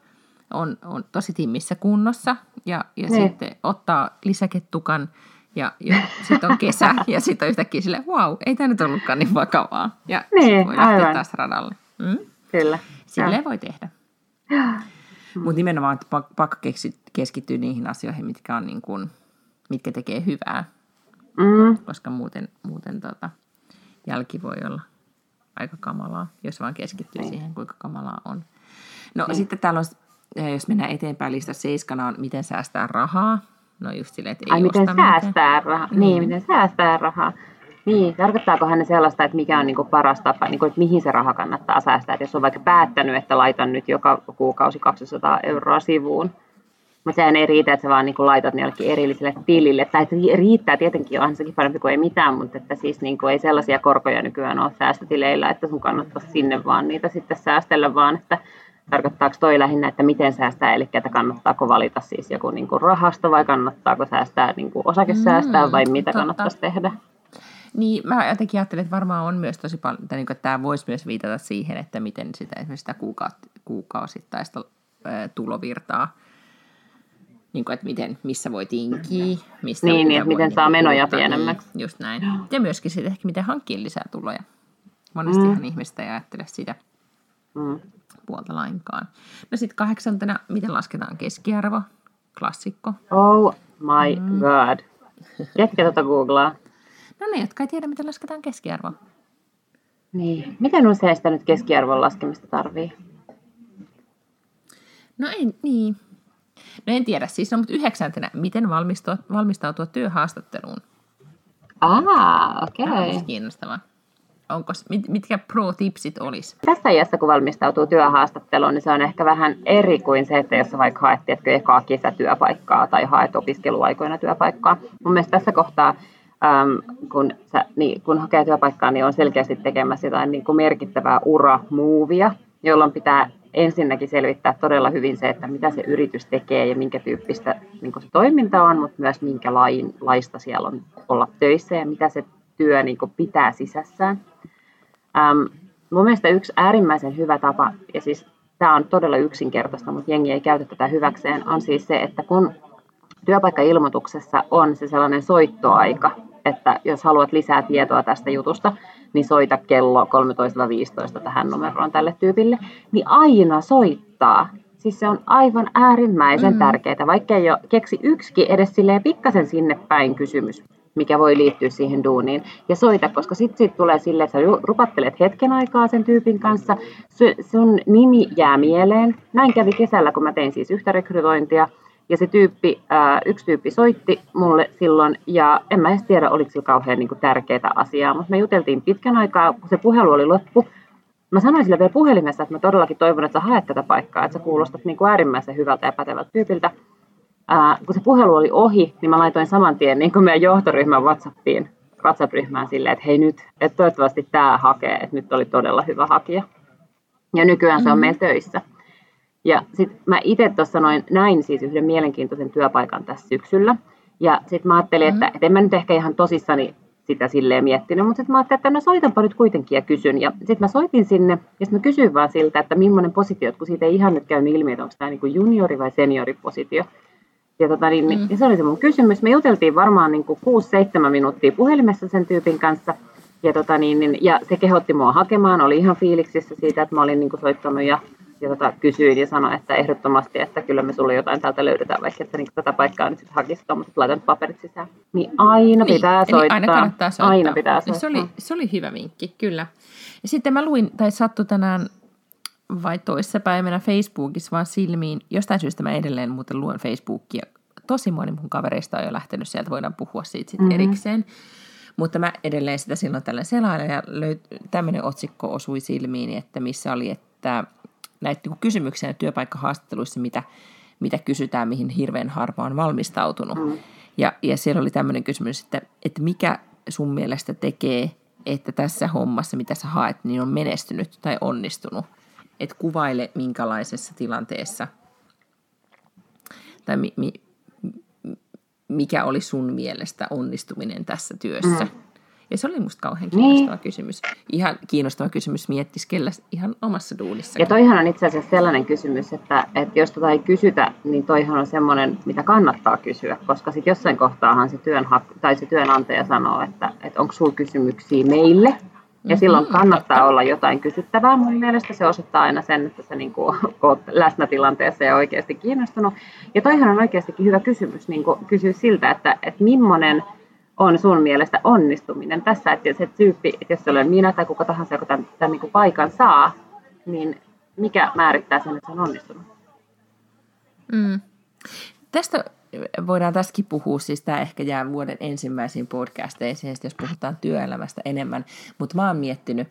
on, on tosi timmissä kunnossa ja, ja niin. sitten ottaa lisäkettukan ja, ja sitten on kesä ja sitten on yhtäkkiä sille, wow, ei tämä nyt ollutkaan niin vakavaa. Ja niin, voi lähteä aivan. taas radalle. Mm? Kyllä. Silleen voi tehdä. Mutta nimenomaan että pakko keskittyä niihin asioihin, mitkä, on niin kuin, mitkä tekee hyvää. Mm. Koska muuten, muuten tota, jälki voi olla aika kamalaa, jos vaan keskittyy niin. siihen, kuinka kamalaa on. No niin. sitten täällä on jos mennään eteenpäin lista seiskana on, miten säästää rahaa. No just silleen, että ei Ai, miten säästää rahaa. Niin. niin, miten säästää rahaa. Niin, tarkoittaako hän sellaista, että mikä on niin kuin paras tapa, niin kuin, että mihin se raha kannattaa säästää. Että jos on vaikka päättänyt, että laitan nyt joka kuukausi 200 euroa sivuun, mutta sehän ei riitä, että sä vaan niin kuin laitat ne jollekin erilliselle tilille. Tai että riittää tietenkin, onhan sekin parempi kuin ei mitään, mutta että siis niin kuin ei sellaisia korkoja nykyään ole säästötileillä, että sun kannattaisi sinne vaan niitä sitten säästellä, vaan että Tarkoittaako toi lähinnä, että miten säästää, eli että kannattaako valita siis joku niin kuin rahasto vai kannattaako säästää niin kuin osakesäästää mm, vai mitä totta. kannattaisi tehdä? Niin, mä jotenkin ajattelen, että varmaan on myös tosi paljon, että, niin kuin, että tämä voisi myös viitata siihen, että miten sitä esimerkiksi sitä kuukaut- kuukausittaista ää, tulovirtaa, niin kuin, että miten, missä voi tinkiä. Mistä niin, niin miten saa niin menoja pienemmäksi. Niin, just näin. Ja myöskin sitten ehkä miten hankkia lisää tuloja. Monestihan mm. ihmistä ei ajattele sitä. Mm puolta lainkaan. No sitten kahdeksantena, miten lasketaan keskiarvo? Klassikko. Oh my mm. god. Ketkä tuota googlaa? No ne, jotka ei tiedä, miten lasketaan keskiarvo. Niin. Miten usein sitä nyt keskiarvon laskemista tarvii? No ei, niin. No en tiedä siis, no, mutta yhdeksäntenä, miten valmistautua, valmistautua työhaastatteluun? Ah, okei. Okay. Tämä kiinnostavaa onko, mit, mitkä pro-tipsit olisi? Tässä iässä, kun valmistautuu työhaastatteluun, niin se on ehkä vähän eri kuin se, että jos vaikka haet tietkö ekaa kesätyöpaikkaa tai haet opiskeluaikoina työpaikkaa. Mun mielestä tässä kohtaa, äm, kun, sä, niin, kun hakee työpaikkaa, niin on selkeästi tekemässä jotain niin kuin merkittävää uramuuvia, jolloin pitää ensinnäkin selvittää todella hyvin se, että mitä se yritys tekee ja minkä tyyppistä niin se toiminta on, mutta myös minkä lain, laista siellä on olla töissä ja mitä se työ niin pitää sisässään. Ähm, mun mielestä yksi äärimmäisen hyvä tapa, ja siis tämä on todella yksinkertaista, mutta jengi ei käytä tätä hyväkseen, on siis se, että kun työpaikkailmoituksessa on se sellainen soittoaika, että jos haluat lisää tietoa tästä jutusta, niin soita kello 13.15 tähän numeroon tälle tyypille, niin aina soittaa. Siis se on aivan äärimmäisen mm. tärkeää, vaikka ei ole keksi yksikin edes silleen pikkasen sinne päin kysymys mikä voi liittyä siihen duuniin. Ja soita, koska sitten sit tulee silleen, että sä rupattelet hetken aikaa sen tyypin kanssa, sun nimi jää mieleen. Näin kävi kesällä, kun mä tein siis yhtä rekrytointia, ja se tyyppi, yksi tyyppi soitti mulle silloin, ja en mä edes tiedä, oliko sillä kauhean niin tärkeää asiaa, mutta me juteltiin pitkän aikaa, kun se puhelu oli loppu. Mä sanoin sille vielä puhelimessa, että mä todellakin toivon, että sä haet tätä paikkaa, että sä kuulostat niin kuin äärimmäisen hyvältä ja pätevältä tyypiltä ää, kun se puhelu oli ohi, niin mä laitoin saman tien niin meidän johtoryhmän WhatsAppiin, WhatsApp-ryhmään silleen, että hei nyt, että toivottavasti tämä hakee, että nyt oli todella hyvä hakija. Ja nykyään se on mm-hmm. meillä töissä. Ja sitten mä itse tuossa noin näin siis yhden mielenkiintoisen työpaikan tässä syksyllä. Ja sitten mä ajattelin, mm-hmm. että, että en mä nyt ehkä ihan tosissani sitä silleen miettinyt, mutta sitten mä ajattelin, että no soitanpa nyt kuitenkin ja kysyn. Ja sitten mä soitin sinne, ja sitten mä kysyin vaan siltä, että millainen positio, kun siitä ei ihan nyt käynyt ilmi, että onko tämä niin juniori- vai senioripositio. Ja, tota, niin, mm. ja se oli se mun kysymys. Me juteltiin varmaan niin 6-7 minuuttia puhelimessa sen tyypin kanssa. Ja, tota, niin, niin, ja se kehotti mua hakemaan, oli ihan fiiliksissä siitä, että mä olin niin kuin, soittanut ja, ja tota, kysyin ja sanoin, että ehdottomasti, että kyllä me sulle jotain täältä löydetään, vaikka että niin, tätä paikkaa nyt sitten hakisi, mutta laitan paperit sisään. Niin aina niin, pitää soittaa. Aina kannattaa soittaa. Aina pitää soittaa. Se oli, se oli hyvä vinkki, kyllä. Ja sitten mä luin, tai sattui tänään vai toissapäivänä Facebookissa vaan silmiin. Jostain syystä mä edelleen muuten luen Facebookia tosi moni mun kavereista on jo lähtenyt sieltä, voidaan puhua siitä sitten mm-hmm. erikseen. Mutta mä edelleen sitä silloin tällä selailen ja löyt- tämmöinen otsikko osui silmiin, että missä oli, että näitä niin kysymyksiä työpaikkahaastatteluissa, mitä, mitä kysytään, mihin hirveän harva on valmistautunut. Mm. Ja, ja siellä oli tämmöinen kysymys, että, että mikä sun mielestä tekee, että tässä hommassa, mitä sä haet, niin on menestynyt tai onnistunut. Että kuvaile, minkälaisessa tilanteessa tai mi, mi, mikä oli sun mielestä onnistuminen tässä työssä. Mm. Ja se oli musta kauhean kiinnostava niin. kysymys. Ihan kiinnostava kysymys miettiskellä ihan omassa duunissa. Ja toihan on itse asiassa sellainen kysymys, että, että jos tota ei kysytä, niin toihan on semmoinen, mitä kannattaa kysyä, koska sitten jossain kohtaahan se, työnhak- tai se työnantaja sanoo, että, että onko sulla kysymyksiä meille, ja silloin mm-hmm, kannattaa olla jotain kysyttävää. Mun mielestä se osoittaa aina sen, että sä niin kuin, oot läsnä tilanteessa ja oikeasti kiinnostunut. Ja toihan on oikeastikin hyvä kysymys niin kuin kysyä siltä, että, että millainen on sun mielestä onnistuminen tässä, että se tyyppi, että jos se olen minä tai kuka tahansa, joka tämän, tämän niin kuin paikan saa, niin mikä määrittää sen, että se on onnistunut? Mm. Tästä voidaan tässäkin puhua, siis tämä ehkä jää vuoden ensimmäisiin podcasteisiin, jos puhutaan työelämästä enemmän, mutta mä oon miettinyt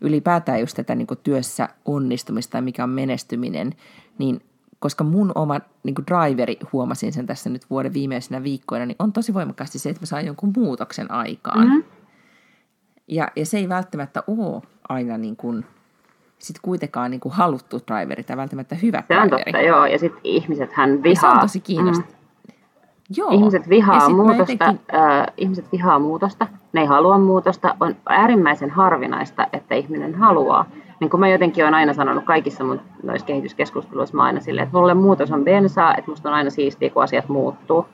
ylipäätään just tätä niin työssä onnistumista ja mikä on menestyminen, niin koska mun oma niin driveri, huomasin sen tässä nyt vuoden viimeisenä viikkoina, niin on tosi voimakkaasti se, että mä saan jonkun muutoksen aikaan. Mm-hmm. Ja, ja se ei välttämättä ole aina niin kuin, sit kuitenkaan niin kuin haluttu driveri tai välttämättä hyvä se driveri. Se on totta, joo. Ja sitten ihmiset hän vihaa. Ja se on tosi kiinnostavaa. Joo. Ihmiset vihaa, muutosta, jotenkin... äh, ihmiset vihaa muutosta, ne ei halua muutosta. On äärimmäisen harvinaista, että ihminen haluaa. Niin kuin mä jotenkin olen aina sanonut kaikissa mun noissa kehityskeskusteluissa, mä aina silleen, että mulle muutos on bensaa, että musta on aina siistiä, kun asiat muuttuu.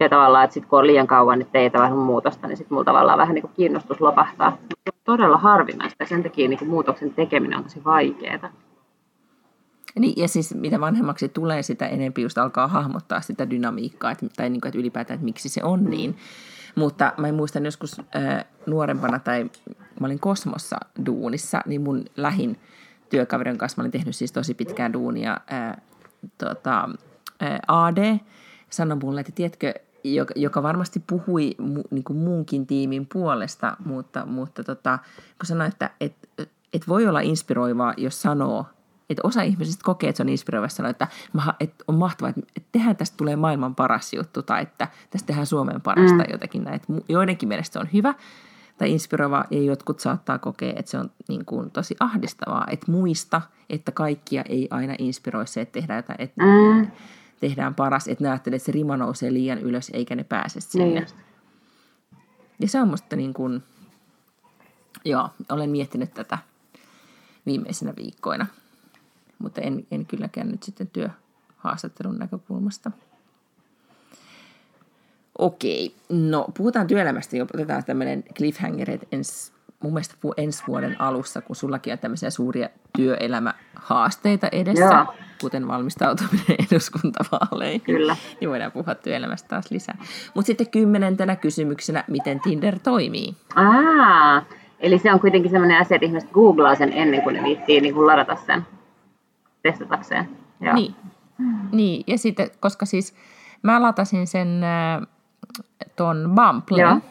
Ja tavallaan, että sit kun on liian kauan, että ei vähän muutosta, niin sitten mulla tavallaan vähän niin kuin kiinnostus lopahtaa. Todella harvinaista ja sen takia niin kuin muutoksen tekeminen on tosi vaikeaa. Niin, ja siis mitä vanhemmaksi tulee, sitä enemmän just alkaa hahmottaa sitä dynamiikkaa, että, tai niin kuin, että ylipäätään, että miksi se on niin. Mutta mä muistan joskus äh, nuorempana, tai mä olin Kosmossa duunissa, niin mun lähin työkaverin kanssa, mä olin tehnyt siis tosi pitkään duunia, äh, tota, äh, AD, sanoi mulle, että tiedätkö, joka, joka varmasti puhui mu, niin kuin muunkin tiimin puolesta, mutta, mutta tota, kun sanoi, että et, et voi olla inspiroivaa, jos sanoo, että osa ihmisistä kokee, että se on inspiroiva sanoa, että, että on mahtavaa, että tehdään tästä tulee maailman paras juttu tai että tästä tehdään Suomen parasta mm. jotakin näin. Joidenkin mielestä se on hyvä tai inspiroiva ja jotkut saattaa kokea, että se on niin kuin tosi ahdistavaa, että muista, että kaikkia ei aina inspiroi se, että tehdään jotain, että mm. tehdään paras, että ne ajattelee, että se rima nousee liian ylös eikä ne pääse sinne. Niin ja se on musta niin kuin, joo, olen miettinyt tätä viimeisinä viikkoina mutta en, en kylläkään nyt sitten työhaastattelun näkökulmasta. Okei, no puhutaan työelämästä, jo otetaan tämmöinen cliffhanger, että ens, mun mielestä ensi vuoden alussa, kun sullakin on tämmöisiä suuria työelämähaasteita edessä, Joo. kuten valmistautuminen eduskuntavaaleihin, Kyllä. niin voidaan puhua työelämästä taas lisää. Mutta sitten kymmenentenä kysymyksenä, miten Tinder toimii? Aa, eli se on kuitenkin sellainen asia, että ihmiset googlaa sen ennen kuin ne viittii niin kuin ladata sen testatakseen. Joo. Niin. niin, ja sitten, koska siis mä latasin sen äh, ton Bumblen.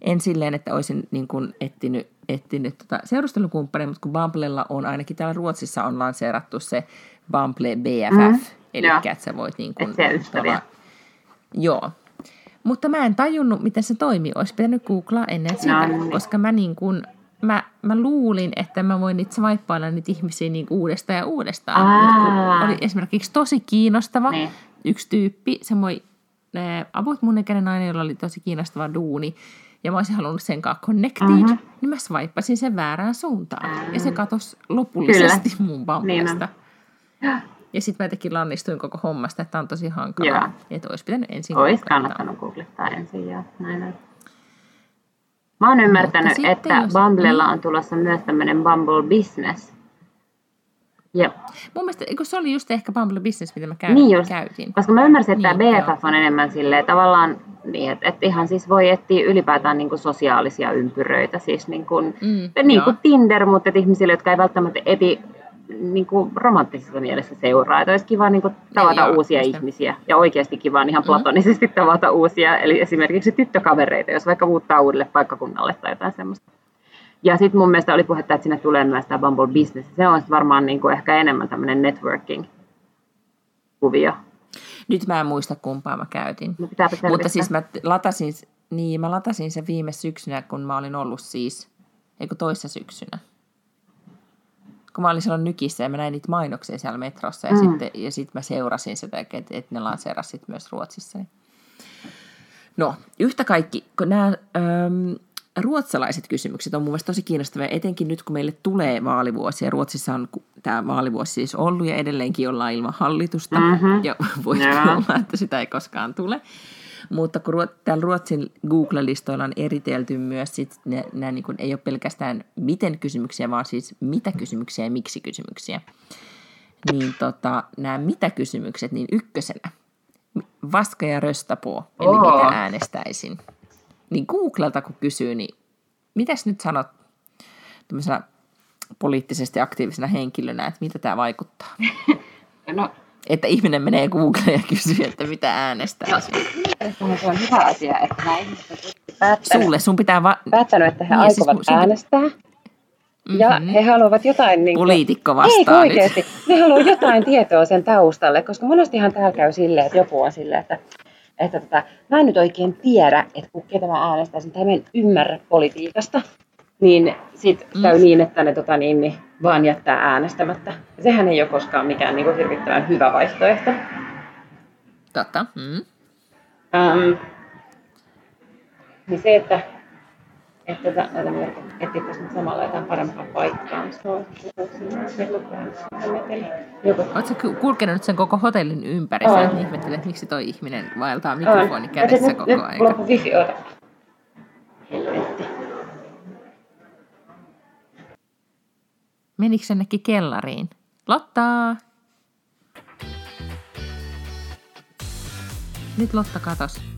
En silleen, että olisin niin kuin etsinyt, etsinyt tota seurustelukumppania, mutta kun Bumblella on, ainakin täällä Ruotsissa on lanseerattu se Bumble BFF, mm. eli Joo. että sä voit niin kuin... Tava, joo. Mutta mä en tajunnut, miten se toimii. Olisi pitänyt googlaa ennen sitä, no, niin. koska mä niin kuin mä, mä luulin, että mä voin niitä swipeailla niitä ihmisiä niin uudestaan ja uudestaan. Oli esimerkiksi tosi kiinnostava ne. Niin. yksi tyyppi, semmoinen about mun ikäinen nainen, jolla oli tosi kiinnostava duuni, ja mä olisin halunnut sen kanssa connected, uh-huh. niin mä swipeasin sen väärään suuntaan. Uh-huh. Ja se katosi lopullisesti Kyllä. mun bumblesta. Niin ja sitten mä tekin lannistuin koko hommasta, että on tosi hankalaa. Että olisi pitänyt ensin Olisi kannattanut googlettaa ensin, joo. Näin. Mä oon ymmärtänyt, että jos... Bumblella niin. on tulossa myös tämmöinen Bumble Business. Ja. Mun mielestä eikö se oli just ehkä Bumble Business, mitä mä käyn, niin just, käytin. Koska mä ymmärsin, että niin, tämä BFF on enemmän silleen tavallaan, niin, että, että ihan siis voi etsiä ylipäätään niin kuin sosiaalisia ympyröitä. Siis niin kuin, mm, niin kuin Tinder, mutta että ihmisille, jotka ei välttämättä eti niin kuin romanttisessa mielessä seuraa. Että olisi kiva niin kuin, tavata Joo, uusia just. ihmisiä ja oikeasti kiva ihan Mm. platonisesti tavata uusia, eli esimerkiksi tyttökavereita, jos vaikka muuttaa uudelle paikkakunnalle tai jotain semmoista. Ja sitten mun mielestä oli puhetta, että sinne tulee myös tämä Bumble Business. Se on varmaan niin kuin ehkä enemmän tämmöinen networking-kuvio. Nyt mä en muista kumpaa mä käytin. No Mutta siis mä latasin, niin mä latasin sen viime syksynä, kun mä olin ollut siis, eikö toissa syksynä. Kun mä olin silloin nykissä ja mä näin niitä mainoksia siellä metrossa ja Mm. sitten ja sit mä seurasin sitä, että et ne lanseerasit myös Ruotsissa. niin- No, yhtä kaikki, kun nämä äm, ruotsalaiset kysymykset on mun mielestä tosi kiinnostavia, etenkin nyt kun meille tulee vaalivuosi, ja Ruotsissa on tämä vaalivuosi siis ollut, ja edelleenkin ollaan ilman hallitusta, Mhm. ja voi Joo. olla, että sitä ei koskaan tule. Mutta kun ruot, täällä Ruotsin Google-listoilla on eritelty myös, sit ne, nämä niin kuin, ei ole pelkästään miten kysymyksiä, vaan siis mitä kysymyksiä ja miksi kysymyksiä. Niin tota, nämä mitä kysymykset, niin ykkösenä, vaska ja röstapoo, eli Oo. mitä äänestäisin. Niin Googlelta kun kysyy, niin mitäs nyt sanot tämmöisenä poliittisesti aktiivisena henkilönä, että mitä tämä vaikuttaa? No, Että ihminen menee Googleen ja kysyy, että mitä mielestäni se on hyvä asia, että nämä ihmiset päättänyt, Sulle, sun pitää va- päättänyt että he Niin, siis aikovat mun- sun- äänestää. Ja Mhm. he haluavat jotain... Niin kuin, poliitikko Ei vastaa nyt. oikeasti. Ne haluaa jotain tietoa sen taustalle, koska monestihan täällä käy silleen, että joku on silleen, että, että tota, mä en nyt oikein tiedä, että ketä mä äänestäisin, tai mä en ymmärrä politiikasta. Niin sit Mm. käy niin, että ne tota, niin, niin, vaan jättää äänestämättä. Ja sehän ei ole koskaan mikään niin kuin, hirvittävän hyvä vaihtoehto. Totta. Mm. Um, niin se, että että tota, ota merkin, nyt samalla jotain parempaa paikkaa. Oletko ku- kulkenut nyt sen koko hotellin ympäri? Sä ihmettelet, että miksi toi ihminen vaeltaa On. mikrofoni kädessä koko ajan. Loppu wifi, ota. Helvetti. Menikö jonnekin kellariin? Lotta! Nyt Lotta katos.